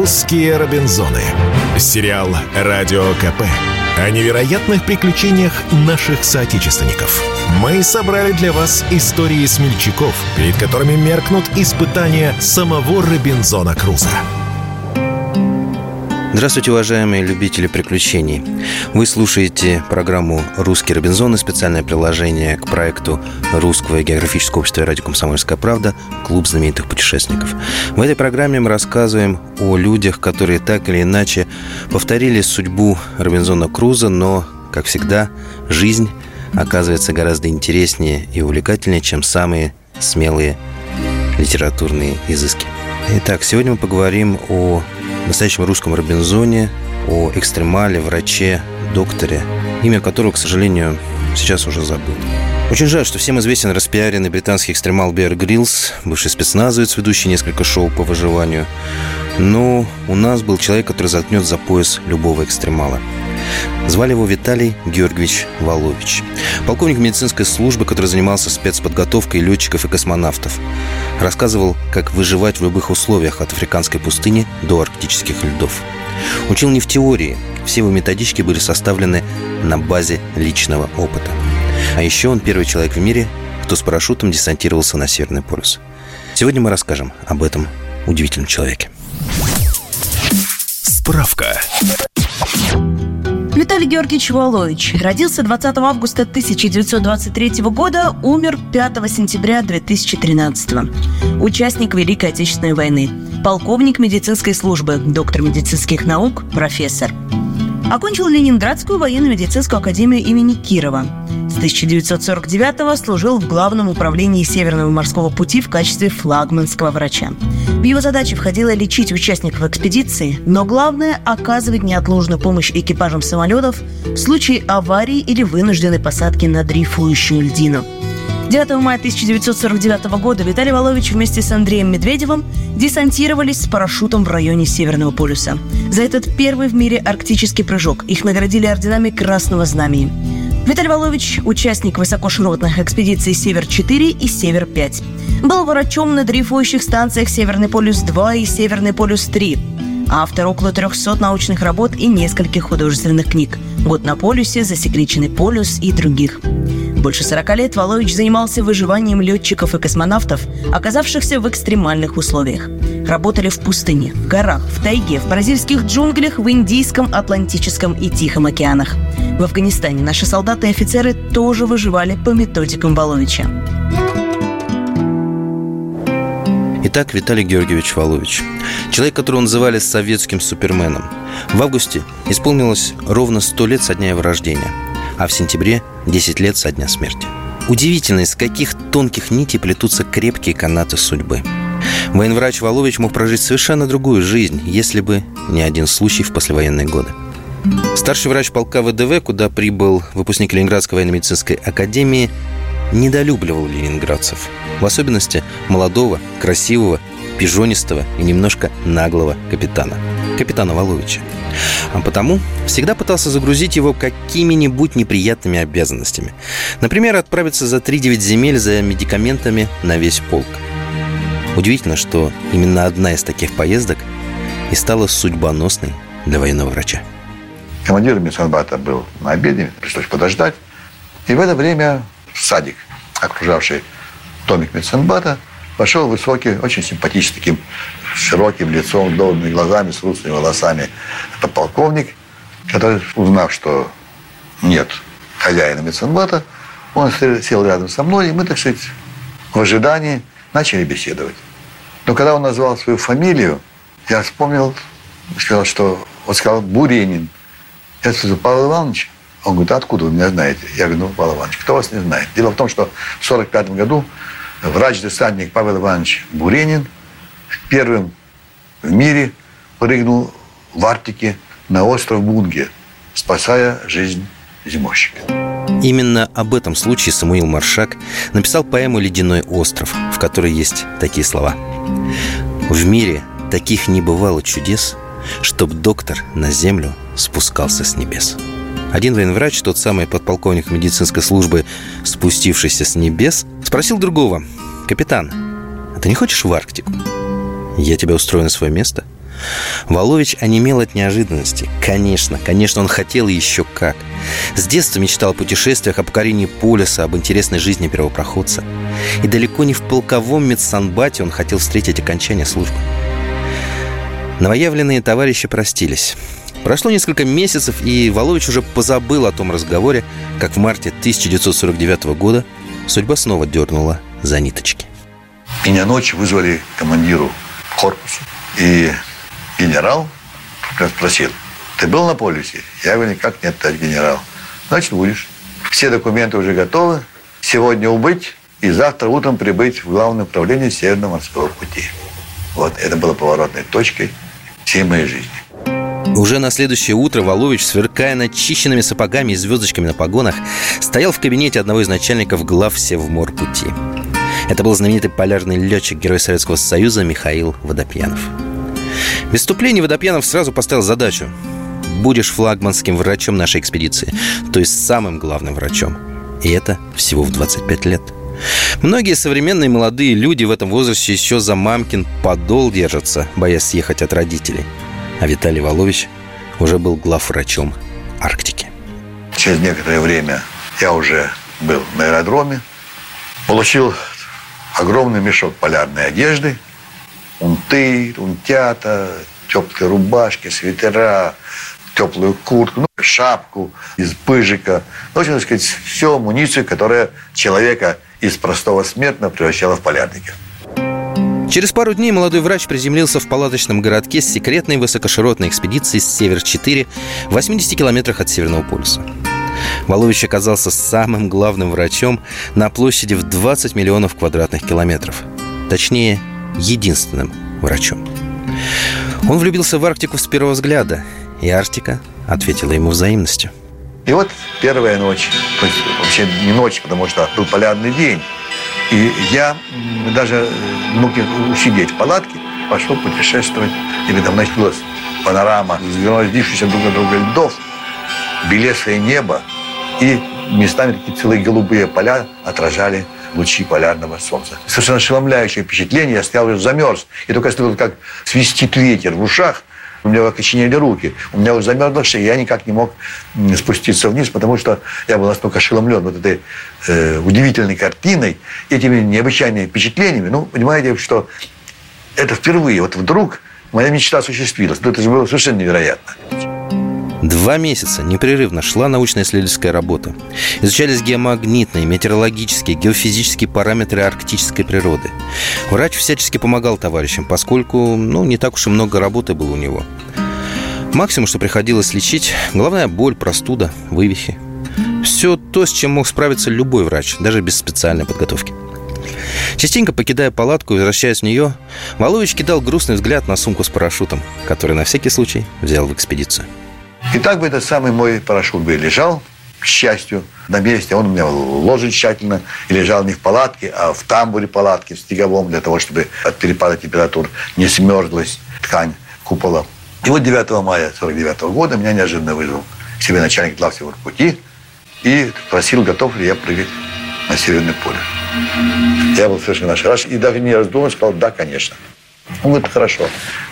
«Русские Робинзоны». Сериал «Радио КП» о невероятных приключениях наших соотечественников. Мы собрали для вас истории смельчаков, перед которыми меркнут испытания самого Робинзона Круза. Здравствуйте, уважаемые любители приключений. Вы слушаете программу «Русский Робинзон» и специальное приложение к проекту Русского географического общества радио «Комсомольская правда» «Клуб знаменитых путешественников». В этой программе мы рассказываем о людях, которые так или иначе повторили судьбу Робинзона Круза, но, как всегда, жизнь оказывается гораздо интереснее и увлекательнее, чем самые смелые литературные изыски. Итак, сегодня мы поговорим о настоящем русском Робинзоне, о экстремале, враче, докторе, имя которого, к сожалению, сейчас уже забыл. Очень жаль, что всем известен распиаренный британский экстремал Бер Гриллс, бывший спецназовец, ведущий несколько шоу по выживанию. Но у нас был человек, который заткнет за пояс любого экстремала. Звали его Виталий Георгиевич Волович. Полковник медицинской службы, который занимался спецподготовкой летчиков и космонавтов. Рассказывал, как выживать в любых условиях от африканской пустыни до арктических льдов. Учил не в теории, все его методички были составлены на базе личного опыта. А еще он первый человек в мире, кто с парашютом десантировался на Северный полюс. Сегодня мы расскажем об этом удивительном человеке. Справка. Виталий Георгиевич Волович родился 20 августа 1923 года, умер 5 сентября 2013. Участник Великой Отечественной войны. Полковник медицинской службы, доктор медицинских наук, профессор. Окончил Ленинградскую военно-медицинскую академию имени Кирова. С 1949 служил в Главном управлении Северного морского пути в качестве флагманского врача. В его задачи входило лечить участников экспедиции, но главное – оказывать неотложную помощь экипажам самолетов в случае аварии или вынужденной посадки на дрейфующую льдину. 9 мая 1949 года Виталий Волович вместе с Андреем Медведевым десантировались с парашютом в районе Северного полюса. За этот первый в мире арктический прыжок их наградили орденами Красного Знамени. Виталий Волович – участник высокоширотных экспедиций «Север-4» и «Север-5». Был врачом на дрейфующих станциях «Северный полюс-2» и «Северный полюс-3». Автор около 300 научных работ и нескольких художественных книг «Год на полюсе», «Засекреченный полюс» и других. Больше 40 лет Волович занимался выживанием летчиков и космонавтов, оказавшихся в экстремальных условиях. Работали в пустыне, в горах, в тайге, в бразильских джунглях, в Индийском, Атлантическом и Тихом океанах. В Афганистане наши солдаты и офицеры тоже выживали по методикам Воловича. Итак, Виталий Георгиевич Волович. Человек, которого называли советским суперменом. В августе исполнилось ровно 100 лет со дня его рождения, а в сентябре 10 лет со дня смерти. Удивительно, из каких тонких нитей плетутся крепкие канаты судьбы. Военврач Волович мог прожить совершенно другую жизнь, если бы не один случай в послевоенные годы. Старший врач полка ВДВ, куда прибыл выпускник Ленинградской военно-медицинской академии, недолюбливал ленинградцев. В особенности молодого, красивого, пижонистого и немножко наглого капитана. Капитана Воловича. А потому всегда пытался загрузить его какими-нибудь неприятными обязанностями. Например, отправиться за 3-9 земель за медикаментами на весь полк. Удивительно, что именно одна из таких поездок и стала судьбоносной для военного врача. Командир медсанбата был на обеде, пришлось подождать. И в это время в садик, окружавший домик медсанбата, вошел высокий, очень симпатичный, таким широким лицом, долгими глазами, с русыми волосами подполковник, который, узнав, что нет хозяина медсанбата, он сел рядом со мной, и мы, так сказать, в ожидании начали беседовать. Но когда он назвал свою фамилию, я вспомнил, сказал, что он сказал Буренин. Я сказал, Павел Иванович? Он говорит, а откуда вы меня знаете? Я говорю, ну, Павел Иванович, кто вас не знает? Дело в том, что в 1945 году врач-десантник Павел Иванович Буренин первым в мире прыгнул в Арктике на остров Бунге, спасая жизнь зимовщика. Именно об этом случае Самуил Маршак написал поэму «Ледяной остров», в которой есть такие слова. «В мире таких не бывало чудес, чтоб доктор на землю спускался с небес». Один военврач, тот самый подполковник медицинской службы, спустившийся с небес, спросил другого, «Капитан, а ты не хочешь в Арктику? Я тебя устрою на свое место. Волович онемел от неожиданности. Конечно, конечно, он хотел еще как. С детства мечтал о путешествиях, о покорении полюса, об интересной жизни первопроходца. И далеко не в полковом медсанбате он хотел встретить окончание службы. Новоявленные товарищи простились. Прошло несколько месяцев, и Волович уже позабыл о том разговоре, как в марте 1949 года судьба снова дернула за ниточки. Меня ночью вызвали командиру корпуса. И генерал спросил, ты был на полюсе? Я говорю, никак нет, товарищ генерал. Значит, будешь. Все документы уже готовы. Сегодня убыть и завтра утром прибыть в главное управление Северного морского пути. Вот это было поворотной точкой всей моей жизни. Уже на следующее утро Волович, сверкая начищенными сапогами и звездочками на погонах, стоял в кабинете одного из начальников глав Севморпути. Это был знаменитый полярный летчик, герой Советского Союза Михаил Водопьянов. Без вступления Водопьянов сразу поставил задачу «Будешь флагманским врачом нашей экспедиции, то есть самым главным врачом». И это всего в 25 лет – Многие современные молодые люди в этом возрасте еще за мамкин подол держатся, боясь съехать от родителей. А Виталий Волович уже был главврачом Арктики. Через некоторое время я уже был на аэродроме, получил огромный мешок полярной одежды, унты, унтята, теплые рубашки, свитера, теплую куртку, ну, шапку из пыжика. Ну, в общем, так сказать, всю амуницию, которая человека из простого смертного превращала в полярника. Через пару дней молодой врач приземлился в палаточном городке с секретной высокоширотной экспедицией с Север-4 в 80 километрах от Северного полюса. Волович оказался самым главным врачом на площади в 20 миллионов квадратных километров. Точнее, единственным врачом. Он влюбился в Арктику с первого взгляда, и Арктика ответила ему взаимностью. И вот первая ночь, то есть вообще не ночь, потому что был полярный день. И я даже мог усидеть в палатке, пошел путешествовать. И передо мной началась панорама сгромоздившихся друг на друга льдов, белесое небо и местами такие целые голубые поля отражали лучи полярного солнца. Совершенно ошеломляющее впечатление. Я стоял уже замерз. И только слышал, как свистит ветер в ушах. У меня окоченели руки. У меня уже замерзла шея. Я никак не мог спуститься вниз, потому что я был настолько ошеломлен вот этой э, удивительной картиной, этими необычайными впечатлениями. Ну, понимаете, что это впервые. Вот вдруг моя мечта осуществилась. Это же было совершенно невероятно. Два месяца непрерывно шла научно-исследовательская работа. Изучались геомагнитные, метеорологические, геофизические параметры арктической природы. Врач всячески помогал товарищам, поскольку ну, не так уж и много работы было у него. Максимум, что приходилось лечить – головная боль, простуда, вывихи. Все то, с чем мог справиться любой врач, даже без специальной подготовки. Частенько покидая палатку и возвращаясь в нее, Волович кидал грустный взгляд на сумку с парашютом, который на всякий случай взял в экспедицию. И так бы этот самый мой парашют бы лежал, к счастью, на месте. Он у меня ложен тщательно и лежал не в палатке, а в тамбуре палатки, в снеговом, для того, чтобы от перепада температур не смерзлась ткань купола. И вот 9 мая 49 года меня неожиданно вызвал к себе начальник главного пути и спросил, готов ли я прыгать на Северное поле. Я был совершенно ошарашен и даже не раздумывая сказал, да, конечно. Он говорит, хорошо.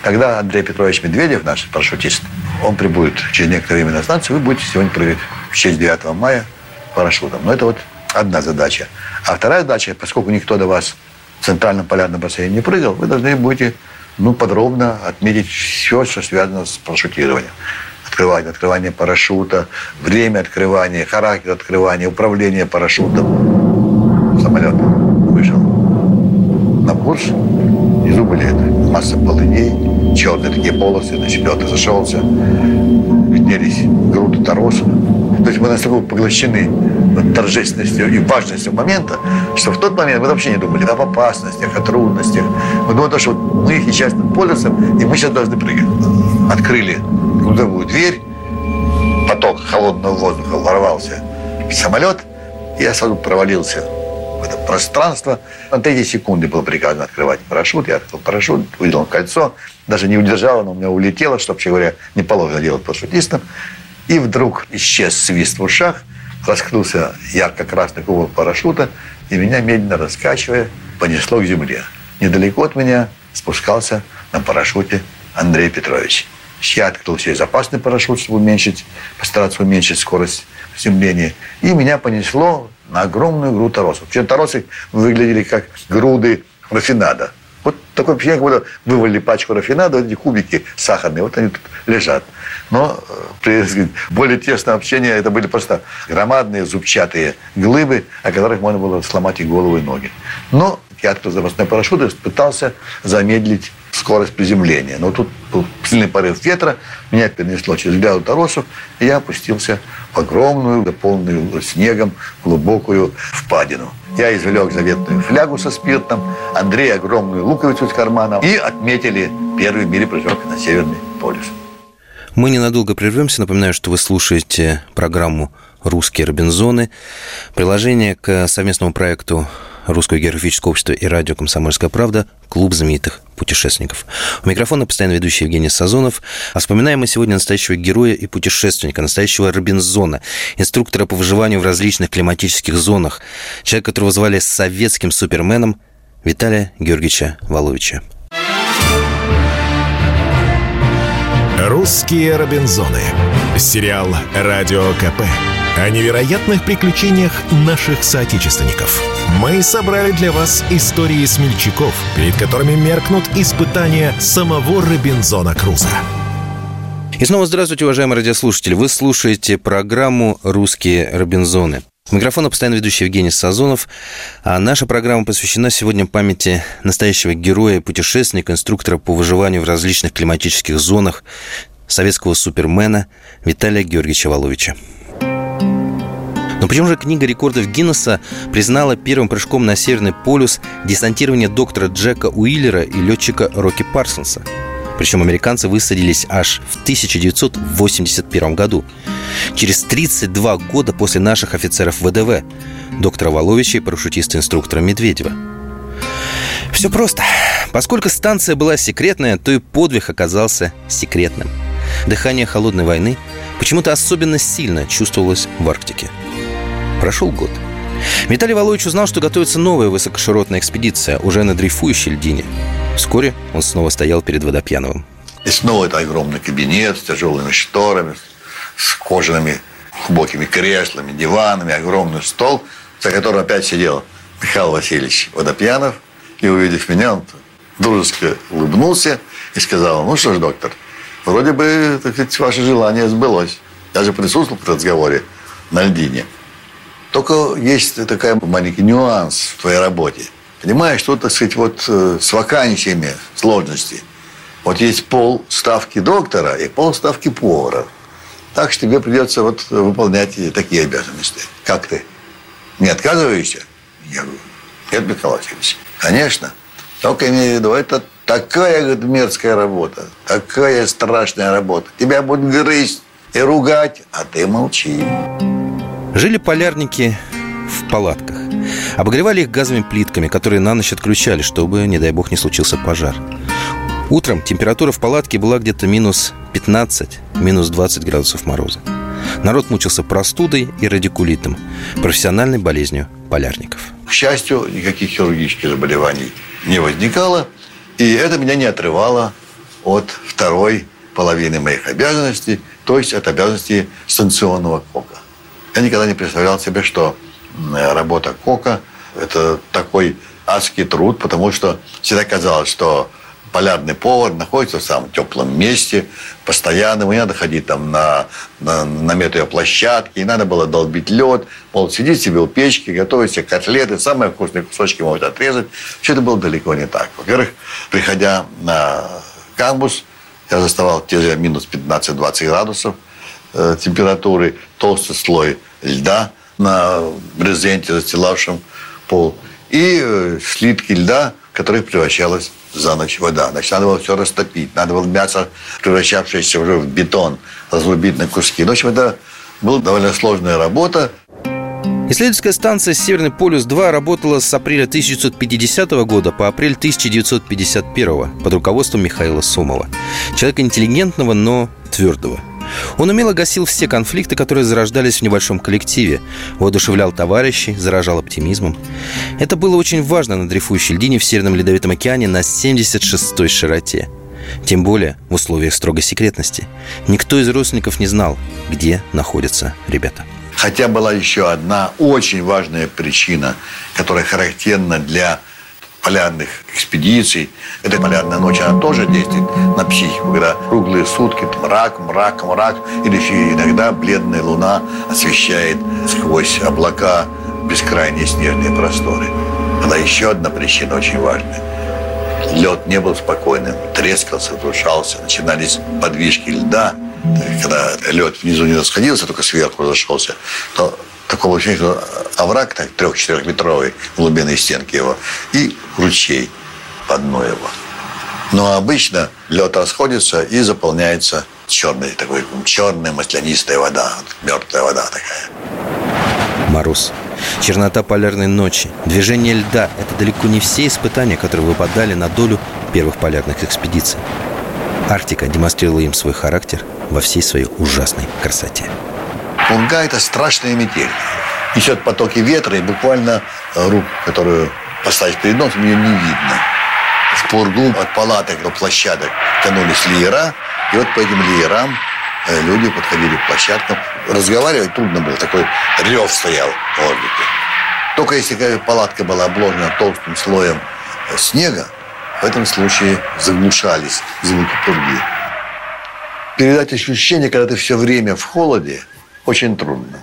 Тогда Андрей Петрович Медведев, наш парашютист, он прибудет через некоторое время на станцию, вы будете сегодня прыгать в честь 9 мая парашютом. Но это вот одна задача. А вторая задача, поскольку никто до вас в центральном полярном бассейне не прыгал, вы должны будете ну, подробно отметить все, что связано с парашютированием. Открывание, открывание парашюта, время открывания, характер открывания, управление парашютом. Самолет вышел на курс, внизу были масса полыней, черные такие полосы, значит, лед зашелся, виднелись груды торосов. То есть мы настолько поглощены торжественностью и важностью момента, что в тот момент мы вообще не думали об опасностях, о трудностях. Мы думали, что мы их сейчас над полюсом, и мы сейчас должны прыгать. Открыли грудовую дверь, поток холодного воздуха ворвался в самолет, и я сразу провалился в это пространство. На третьей секунды было приказано открывать парашют. Я открыл парашют, выдал кольцо. Даже не удержал, оно у меня улетело, что, вообще говоря, не положено делать парашютистам. И вдруг исчез свист в ушах, раскрылся ярко-красный кубок парашюта, и меня, медленно раскачивая, понесло к земле. Недалеко от меня спускался на парашюте Андрей Петрович. Я открыл себе запасный парашют, чтобы уменьшить, постараться уменьшить скорость приземления. И меня понесло на огромную груду торосов. Причем торосы выглядели как груды рафинада. Вот такое впечатление, как будто вывалили пачку рафинада, вот эти кубики сахарные, вот они тут лежат. Но э, при более тесном общении это были просто громадные зубчатые глыбы, о которых можно было сломать и голову, и ноги. Но я открыл запасной парашют и пытался замедлить скорость приземления. Но тут был сильный порыв ветра, меня перенесло через гряду торосов, и я опустился огромную, дополненную снегом, глубокую впадину. Я извлек заветную флягу со спиртом, Андрей огромную луковицу из кармана и отметили первый в мире прыжок на Северный полюс. Мы ненадолго прервемся. Напоминаю, что вы слушаете программу «Русские Робинзоны». Приложение к совместному проекту Русского географического общества и радио «Комсомольская правда» «Клуб знаменитых путешественников». У микрофона постоянно ведущий Евгений Сазонов. А вспоминаем мы сегодня настоящего героя и путешественника, настоящего Робинзона, инструктора по выживанию в различных климатических зонах, человека, которого звали советским суперменом Виталия Георгиевича Воловича. «Русские Робинзоны». Сериал «Радио КП» о невероятных приключениях наших соотечественников. Мы собрали для вас истории смельчаков, перед которыми меркнут испытания самого Робинзона Круза. И снова здравствуйте, уважаемые радиослушатели. Вы слушаете программу «Русские Робинзоны». У микрофона постоянно ведущий Евгений Сазонов. А наша программа посвящена сегодня памяти настоящего героя путешественника, инструктора по выживанию в различных климатических зонах, советского супермена Виталия Георгиевича Воловича. Но почему же книга рекордов Гиннесса признала первым прыжком на Северный полюс десантирование доктора Джека Уиллера и летчика Рокки Парсонса? Причем американцы высадились аж в 1981 году. Через 32 года после наших офицеров ВДВ, доктора Воловича и парашютиста-инструктора Медведева. Все просто. Поскольку станция была секретная, то и подвиг оказался секретным. Дыхание холодной войны почему-то особенно сильно чувствовалось в Арктике. Прошел год. Виталий Волович узнал, что готовится новая высокоширотная экспедиция уже на дрейфующей льдине – Вскоре он снова стоял перед Водопьяновым. И снова это огромный кабинет с тяжелыми шторами, с кожаными глубокими креслами, диванами, огромный стол, за которым опять сидел Михаил Васильевич Водопьянов. И, увидев меня, он дружески улыбнулся и сказал, ну что ж, доктор, вроде бы, так сказать, ваше желание сбылось. Я же присутствовал в разговоре на льдине. Только есть такой маленький нюанс в твоей работе – Понимаешь, что, так сказать, вот э, с вакансиями сложности. Вот есть пол ставки доктора и пол ставки повара. Так что тебе придется вот выполнять такие обязанности. Как ты? Не отказываешься? Я говорю, нет, Михаил конечно. Только имею в виду, это такая говорит, мерзкая работа, такая страшная работа. Тебя будут грызть и ругать, а ты молчи. Жили полярники в палатках. Обогревали их газовыми плитками, которые на ночь отключали, чтобы, не дай бог, не случился пожар. Утром температура в палатке была где-то минус 15, минус 20 градусов мороза. Народ мучился простудой и радикулитом, профессиональной болезнью полярников. К счастью, никаких хирургических заболеваний не возникало, и это меня не отрывало от второй половины моих обязанностей, то есть от обязанностей станционного кока. Я никогда не представлял себе, что работа кока – это такой адский труд, потому что всегда казалось, что полярный повар находится в самом теплом месте, постоянно, ему не надо ходить там на, на, на метеоплощадке, не надо было долбить лед, мол, сидит себе у печки, готовит себе котлеты, самые вкусные кусочки может отрезать. Все это было далеко не так. Во-первых, приходя на камбус, я заставал те же минус 15-20 градусов температуры, толстый слой льда – на брезенте, застилавшем пол, и э, слитки льда, в которых превращалась за ночь вода. Значит, надо было все растопить, надо было мясо, превращавшееся уже в бетон, разрубить на куски. В общем, это была довольно сложная работа. Исследовательская станция «Северный полюс-2» работала с апреля 1950 года по апрель 1951 под руководством Михаила Сомова. Человека интеллигентного, но твердого. Он умело гасил все конфликты, которые зарождались в небольшом коллективе, воодушевлял товарищей, заражал оптимизмом. Это было очень важно на дрейфующей льдине в Северном Ледовитом океане на 76-й широте. Тем более в условиях строгой секретности. Никто из родственников не знал, где находятся ребята. Хотя была еще одна очень важная причина, которая характерна для полярных экспедиций. Эта полярная ночь, она тоже действует на психику, когда круглые сутки, мрак, мрак, мрак, или иногда бледная луна освещает сквозь облака бескрайние снежные просторы. Она еще одна причина очень важная. Лед не был спокойным, трескался, разрушался, начинались подвижки льда. Когда лед внизу не расходился, только сверху разошелся, то такого ощущения, овраг так, трех-четырехметровый, глубины стенки его, и ручей по дну его. Но обычно лед расходится и заполняется черной, такой черная маслянистая вода, мертвая вода такая. Мороз. Чернота полярной ночи, движение льда – это далеко не все испытания, которые выпадали на долю первых полярных экспедиций. Арктика демонстрировала им свой характер во всей своей ужасной красоте. Пурга – это страшная метель. Несет потоки ветра, и буквально рук, которую поставить перед носом, ее не видно. В пургу от палаток до площадок тянулись леера, и вот по этим леерам э, люди подходили к площадкам. Разговаривать трудно было, такой рев стоял в воздухе. Только если палатка была обложена толстым слоем э, снега, в этом случае заглушались звуки пурги. Передать ощущение, когда ты все время в холоде – очень трудно.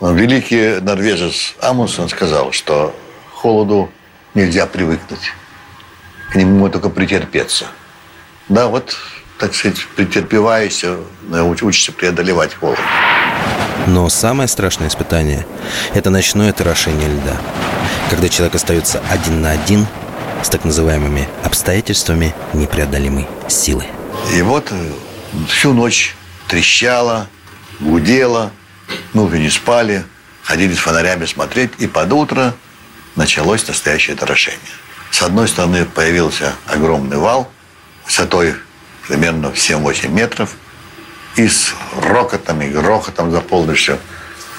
Великий норвежец Амундсен сказал, что холоду нельзя привыкнуть. К нему только претерпеться. Да, вот, так сказать, претерпеваясь, учишься преодолевать холод. Но самое страшное испытание – это ночное торошение льда. Когда человек остается один на один с так называемыми обстоятельствами непреодолимой силы. И вот э, всю ночь трещало, гудело, уже не спали, ходили с фонарями смотреть, и под утро началось настоящее торошение. С одной стороны появился огромный вал высотой примерно в 7-8 метров, и с рокотом и грохотом заполнившим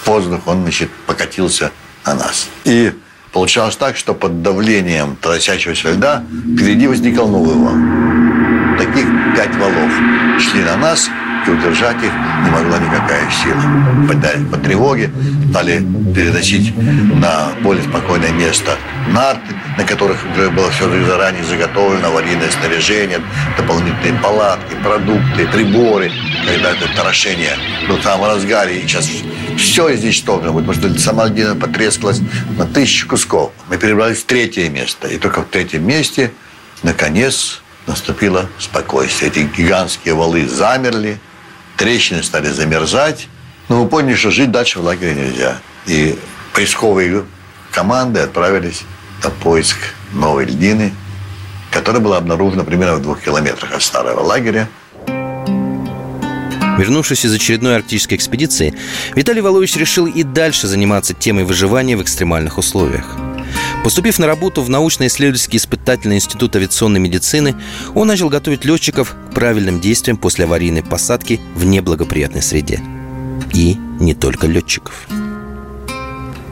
воздух он, значит, покатился на нас. И получалось так, что под давлением тросящегося льда впереди возникал новый вал. Таких пять валов шли на нас – и удержать их не могла никакая сила. По, по тревоге стали переносить на более спокойное место нарты, на которых уже было все заранее заготовлено, аварийное снаряжение, дополнительные палатки, продукты, приборы. Когда это торошение было в самом разгаре, и сейчас все изничтожено будет, потому что сама где потрескалась на тысячу кусков. Мы перебрались в третье место, и только в третьем месте, наконец, наступило спокойствие. Эти гигантские валы замерли, трещины стали замерзать. Но мы поняли, что жить дальше в лагере нельзя. И поисковые команды отправились на поиск новой льдины, которая была обнаружена примерно в двух километрах от старого лагеря. Вернувшись из очередной арктической экспедиции, Виталий Волович решил и дальше заниматься темой выживания в экстремальных условиях. Поступив на работу в научно-исследовательский испытательный институт авиационной медицины, он начал готовить летчиков к правильным действиям после аварийной посадки в неблагоприятной среде. И не только летчиков.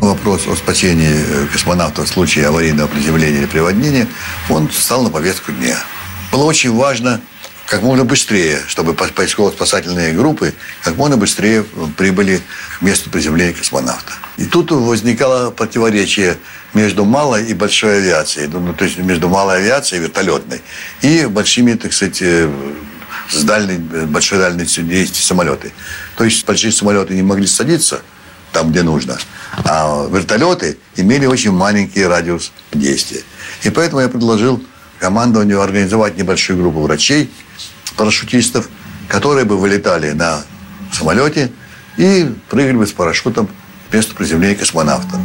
Вопрос о спасении э, космонавтов в случае аварийного приземления или приводнения, он стал на повестку дня. Было очень важно как можно быстрее, чтобы поисково-спасательные группы как можно быстрее прибыли к месту приземления космонавта. И тут возникало противоречие между малой и большой авиацией, ну, ну, то есть между малой авиацией вертолетной и большими, так сказать, э, с дальней, большой дальностью действия самолеты. То есть большие самолеты не могли садиться там, где нужно, а вертолеты имели очень маленький радиус действия. И поэтому я предложил командованию организовать небольшую группу врачей, парашютистов, которые бы вылетали на самолете и прыгали бы с парашютом к месту приземления космонавта.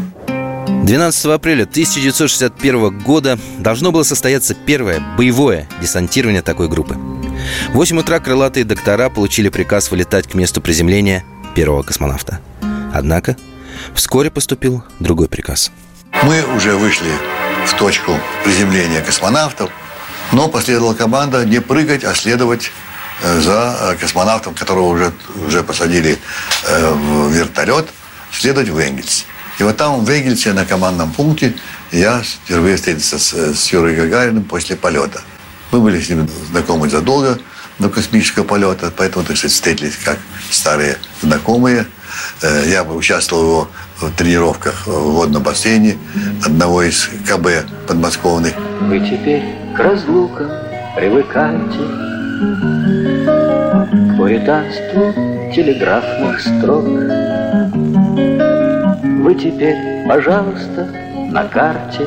12 апреля 1961 года должно было состояться первое боевое десантирование такой группы. В 8 утра крылатые доктора получили приказ вылетать к месту приземления первого космонавта. Однако вскоре поступил другой приказ. Мы уже вышли в точку приземления космонавтов, но последовала команда не прыгать, а следовать э, за э, космонавтом, которого уже, уже посадили э, в вертолет, следовать в Энгельс. И вот там, в Энгельсе, на командном пункте, я впервые встретился с, с Юрой Гагариным после полета. Мы были с ним знакомы задолго до космического полета, поэтому, так сказать, встретились как старые знакомые. Э, я участвовал в тренировках в водном бассейне одного из КБ подмосковных. Вы теперь к разлукам привыкайте, К телеграфных строк. Вы теперь, пожалуйста, на карте.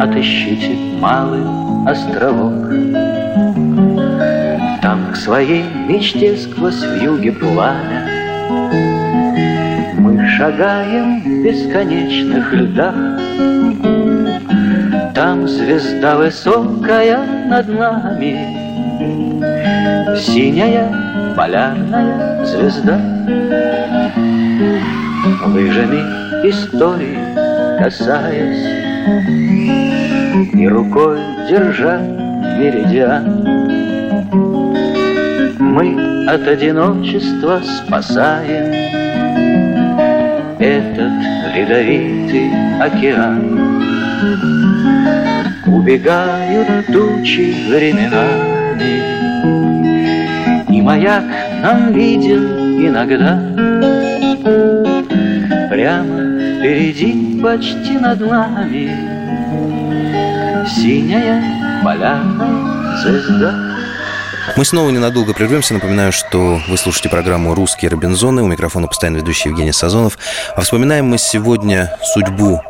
Отыщите малый островок. Там к своей мечте сквозь вьюги пламя. Мы шагаем в бесконечных льдах. Там звезда высокая над нами. Синяя полярная звезда Лыжами истории касаясь И рукой держа меридиан. Мы от одиночества спасаем Этот ледовитый океан. Убегают тучи временами И маяк нам виден иногда Прямо впереди, почти над нами Синяя полярная звезда мы снова ненадолго прервемся. Напоминаю, что вы слушаете программу «Русские Робинзоны». У микрофона постоянно ведущий Евгений Сазонов. А вспоминаем мы сегодня судьбу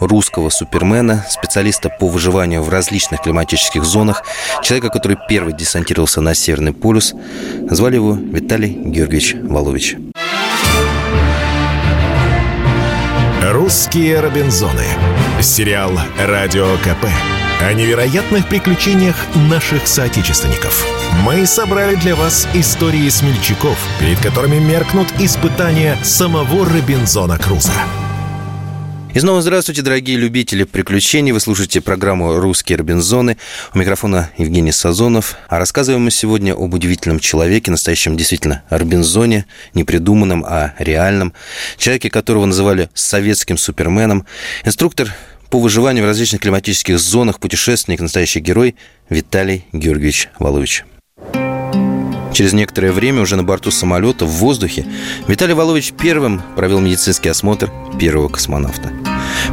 русского супермена, специалиста по выживанию в различных климатических зонах, человека, который первый десантировался на Северный полюс. Звали его Виталий Георгиевич Волович. «Русские Робинзоны». Сериал «Радио КП» о невероятных приключениях наших соотечественников. Мы собрали для вас истории смельчаков, перед которыми меркнут испытания самого Робинзона Круза. И снова здравствуйте, дорогие любители приключений. Вы слушаете программу «Русские Робинзоны». У микрофона Евгений Сазонов. А рассказываем мы сегодня об удивительном человеке, настоящем действительно Робинзоне, не придуманном, а реальном. Человеке, которого называли советским суперменом. Инструктор по выживанию в различных климатических зонах путешественник, настоящий герой Виталий Георгиевич Волович. Через некоторое время уже на борту самолета в воздухе Виталий Волович первым провел медицинский осмотр первого космонавта.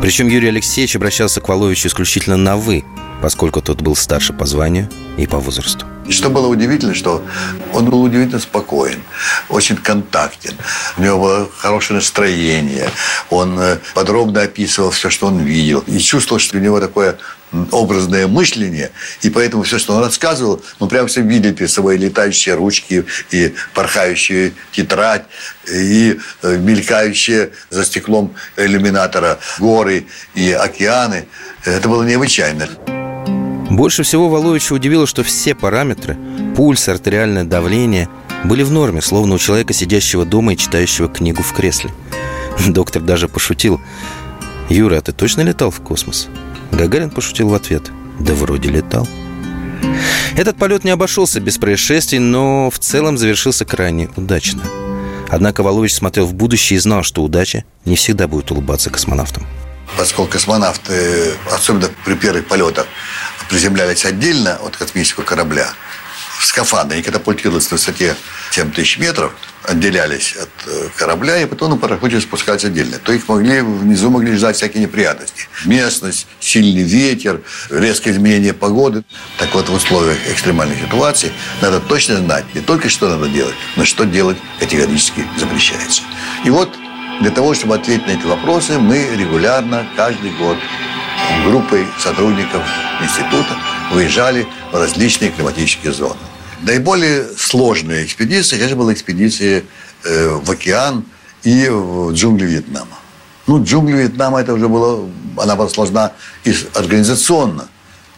Причем Юрий Алексеевич обращался к Воловичу исключительно на «вы», поскольку тот был старше по званию и по возрасту. Что было удивительно, что он был удивительно спокоен, очень контактен. У него было хорошее настроение. Он э, подробно описывал все, что он видел. И чувствовал, что у него такое образное мышление, и поэтому все, что он рассказывал, мы прямо все видели перед собой летающие ручки и порхающую тетрадь, и э, мелькающие за стеклом иллюминатора горы и океаны. Это было необычайно. Больше всего Воловича удивило, что все параметры – пульс, артериальное давление – были в норме, словно у человека, сидящего дома и читающего книгу в кресле. Доктор даже пошутил. «Юра, а ты точно летал в космос?» Гагарин пошутил в ответ. «Да вроде летал». Этот полет не обошелся без происшествий, но в целом завершился крайне удачно. Однако Волович смотрел в будущее и знал, что удача не всегда будет улыбаться космонавтам. Поскольку космонавты, особенно при первых полетах, приземлялись отдельно от космического корабля, в скафандре, они катапультировались на высоте 7 тысяч метров, отделялись от э, корабля, и потом на пароходе спускались отдельно. То их могли, внизу могли ждать всякие неприятности. Местность, сильный ветер, резкое изменение погоды. Так вот, в условиях экстремальной ситуации надо точно знать не только, что надо делать, но что делать категорически запрещается. И вот для того, чтобы ответить на эти вопросы, мы регулярно, каждый год группой сотрудников института выезжали в различные климатические зоны. Наиболее сложная экспедиция, конечно, была экспедиция э, в океан и в джунгли Вьетнама. Ну, джунгли Вьетнама это уже было, она была сложна и организационно,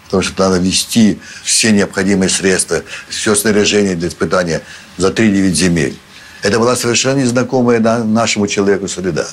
потому что надо вести все необходимые средства, все снаряжение для испытания за 3-9 земель. Это была совершенно незнакомая нашему человеку среда.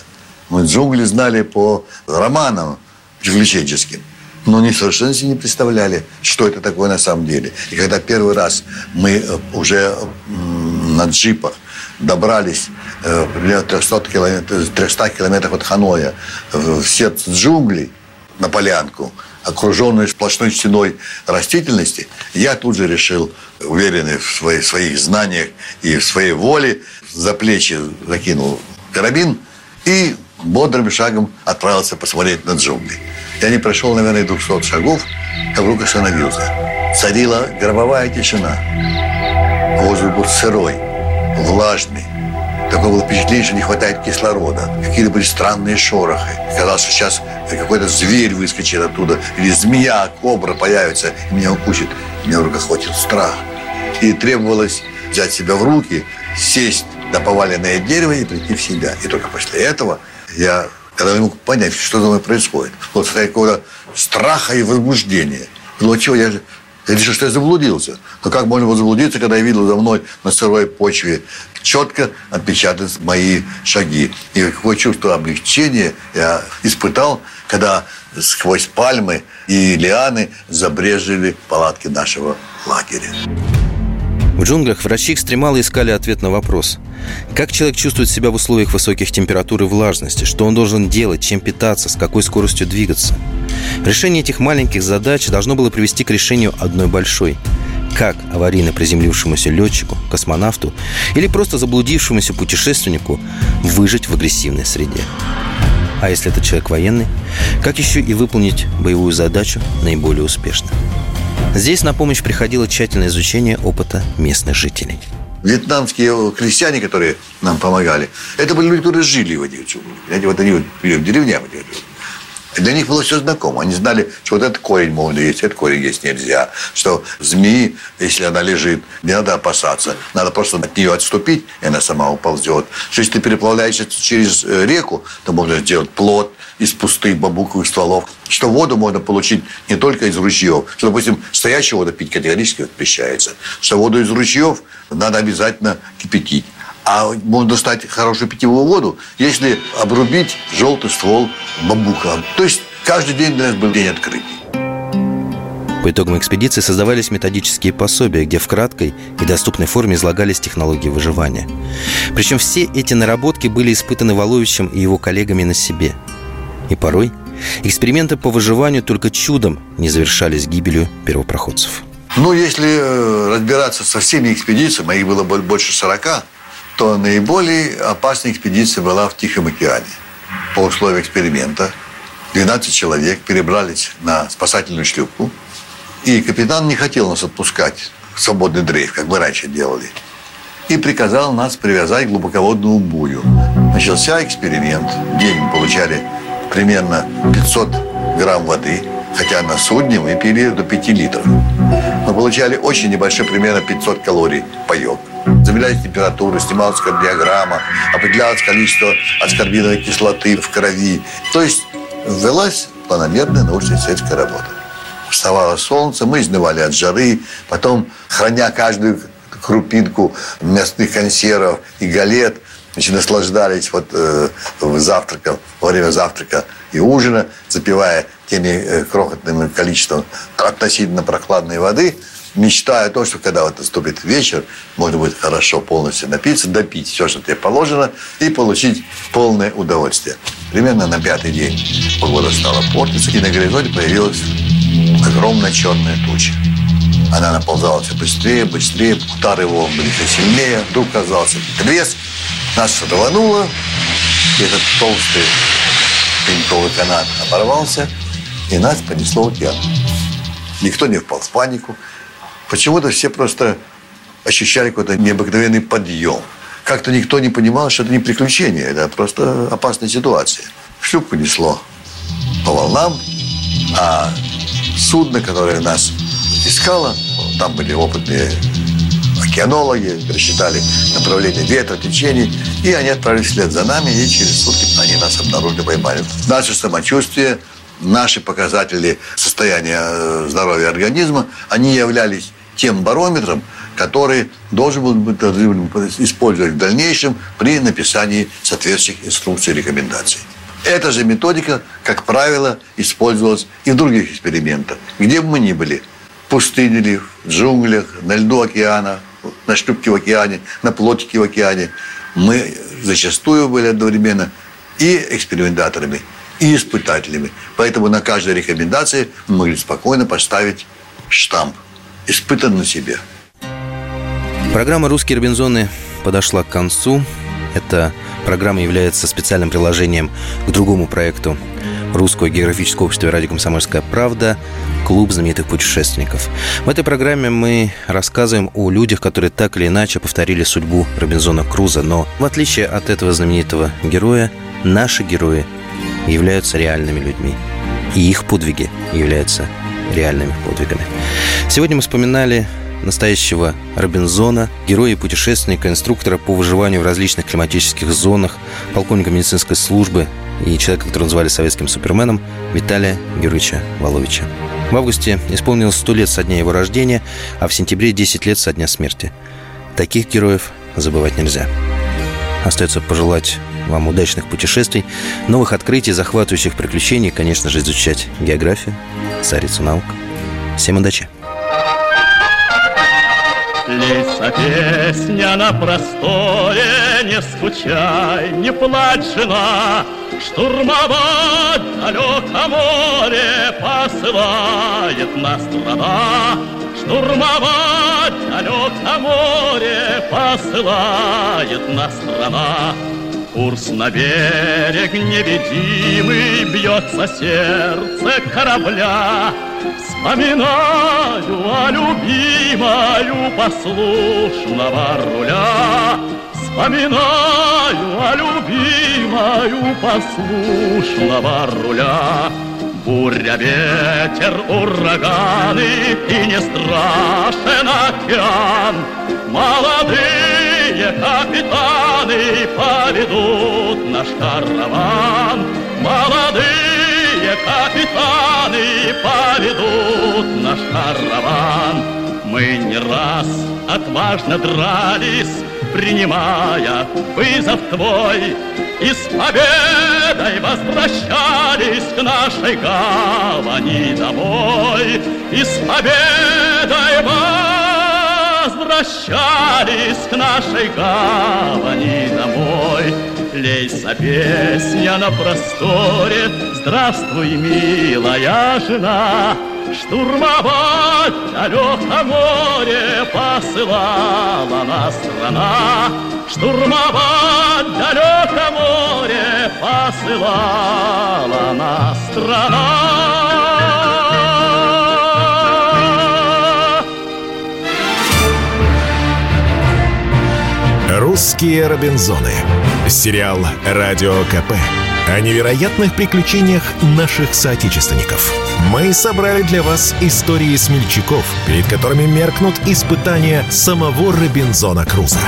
Мы джунгли знали по романам приключенческим но они совершенно себе не представляли, что это такое на самом деле. И когда первый раз мы э, уже на джипах добрались э, примерно 300 километров, 300 километров от Ханоя в сердце джунглей на полянку, окруженную сплошной стеной растительности, я тут же решил, уверенный в своих, своих знаниях и в своей воле, за плечи закинул карабин и бодрым шагом отправился посмотреть на джунгли. Я не прошел, наверное, 200 шагов, как вдруг остановился. Царила гробовая тишина. Воздух был сырой, влажный. Такое было впечатление, что не хватает кислорода. Какие-то были странные шорохи. Казалось, что сейчас какой-то зверь выскочит оттуда, или змея, кобра появится и меня укусит. Меня вдруг охватил страх. И требовалось взять себя в руки, сесть на поваленное дерево и прийти в себя. И только после этого я, когда не мог понять, что за мной происходит, вот состояние какого-то страха и возбуждения. Ну, чего я я решил, что я заблудился. Но как можно заблудиться, когда я видел за мной на сырой почве четко отпечатаны мои шаги. И какое чувство облегчения я испытал, когда сквозь пальмы и лианы забрежили палатки нашего лагеря. В джунглях врачи-экстремалы искали ответ на вопрос. Как человек чувствует себя в условиях высоких температур и влажности? Что он должен делать? Чем питаться? С какой скоростью двигаться? Решение этих маленьких задач должно было привести к решению одной большой. Как аварийно приземлившемуся летчику, космонавту или просто заблудившемуся путешественнику выжить в агрессивной среде? А если это человек военный, как еще и выполнить боевую задачу наиболее успешно? Здесь на помощь приходило тщательное изучение опыта местных жителей. Вьетнамские крестьяне, которые нам помогали, это были люди, которые жили в этих джунглях. Вот они вот в деревнях. Для них было все знакомо. Они знали, что вот этот корень можно есть, этот корень есть нельзя. Что змеи, если она лежит, не надо опасаться. Надо просто от нее отступить, и она сама уползет. Что если ты переплавляешься через э, реку, то можно сделать плод из пустых бамбуковых стволов. Что воду можно получить не только из ручьев. Что, допустим, стоящую воду пить категорически запрещается. Что воду из ручьев надо обязательно кипятить. А можно стать хорошую питьевую воду, если обрубить желтый ствол бамбука. То есть каждый день для нас был день открытий. По итогам экспедиции создавались методические пособия, где в краткой и доступной форме излагались технологии выживания. Причем все эти наработки были испытаны Воловичем и его коллегами на себе. И порой эксперименты по выживанию только чудом не завершались гибелью первопроходцев. Ну, если э, разбираться со всеми экспедициями, а их было больше 40, то наиболее опасная экспедиция была в Тихом океане. По условиям эксперимента 12 человек перебрались на спасательную шлюпку, и капитан не хотел нас отпускать в свободный дрейф, как мы раньше делали, и приказал нас привязать к глубоководному бую. Начался эксперимент. В день мы получали примерно 500 грамм воды, хотя на судне мы пили до 5 литров. Мы получали очень небольшой, примерно 500 калорий паек замерялась температура, снималась кардиограмма, определялось количество аскорбиновой кислоты в крови. То есть велась планомерная научно-исследовательская работа. Вставало солнце, мы изнывали от жары, потом, храня каждую крупинку мясных консервов и галет, значит, наслаждались вот э, завтраком, во время завтрака и ужина, запивая теми э, крохотным количеством относительно прохладной воды – мечтая о том, что когда вот наступит вечер, можно будет хорошо полностью напиться, допить все, что тебе положено, и получить полное удовольствие. Примерно на пятый день погода стала портиться, и на горизонте появилась огромная черная туча. Она наползала все быстрее, быстрее, удары его были все сильнее. Вдруг оказался треск, нас рвануло, и этот толстый пеньковый канат оборвался, и нас понесло в океан. Никто не впал в панику, Почему-то все просто ощущали какой-то необыкновенный подъем. Как-то никто не понимал, что это не приключение, это просто опасная ситуация. Шлюпку несло по волнам, а судно, которое нас искало, там были опытные океанологи, рассчитали направление ветра, течений, и они отправились вслед за нами, и через сутки они нас обнаружили, поймали. Наше самочувствие, наши показатели состояния э, здоровья организма, они являлись тем барометром, который должен был быть использовать в дальнейшем при написании соответствующих инструкций и рекомендаций. Эта же методика, как правило, использовалась и в других экспериментах. Где бы мы ни были, в пустыне ли, в джунглях, на льду океана, на шлюпке в океане, на плотике в океане, мы зачастую были одновременно и экспериментаторами, и испытателями. Поэтому на каждой рекомендации мы могли спокойно поставить штамп «Испытан на себе». Программа «Русские Робинзоны» подошла к концу. Эта программа является специальным приложением к другому проекту Русского географического общества «Радио Комсомольская правда» «Клуб знаменитых путешественников». В этой программе мы рассказываем о людях, которые так или иначе повторили судьбу Робинзона Круза. Но в отличие от этого знаменитого героя, наши герои являются реальными людьми. И их подвиги являются реальными подвигами. Сегодня мы вспоминали настоящего Робинзона, героя и путешественника, инструктора по выживанию в различных климатических зонах, полковника медицинской службы и человека, которого называли советским суперменом, Виталия Георгиевича Воловича. В августе исполнилось 100 лет со дня его рождения, а в сентябре 10 лет со дня смерти. Таких героев забывать нельзя. Остается пожелать вам удачных путешествий, новых открытий, захватывающих приключений, конечно же, изучать географию, царицу наук. Всем удачи! Лиса песня на просторе, не скучай, не плачь, жена, Штурмовать далеко море посылает нас страна. Штурмовать далеко море посылает нас страна. Курс на берег невидимый Бьется сердце корабля. Вспоминаю о любимою послушного руля. Вспоминаю о любимою послушного руля. Буря, ветер, ураганы И не страшен океан. Молодые капитаны Поведут наш караван? Молодые капитаны Поведут наш караван. Мы не раз отважно дрались принимая вызов твой, И с победой возвращались к нашей гавани домой, И с победой возвращались к нашей гавани домой. Лейся песня на просторе, Здравствуй, милая жена, Штурмовать далеко море посылала нас страна. Штурмовать далеко море посылала нас страна. «Русские Робинзоны». Сериал «Радио КП» о невероятных приключениях наших соотечественников. Мы собрали для вас истории смельчаков, перед которыми меркнут испытания самого Робинзона Круза.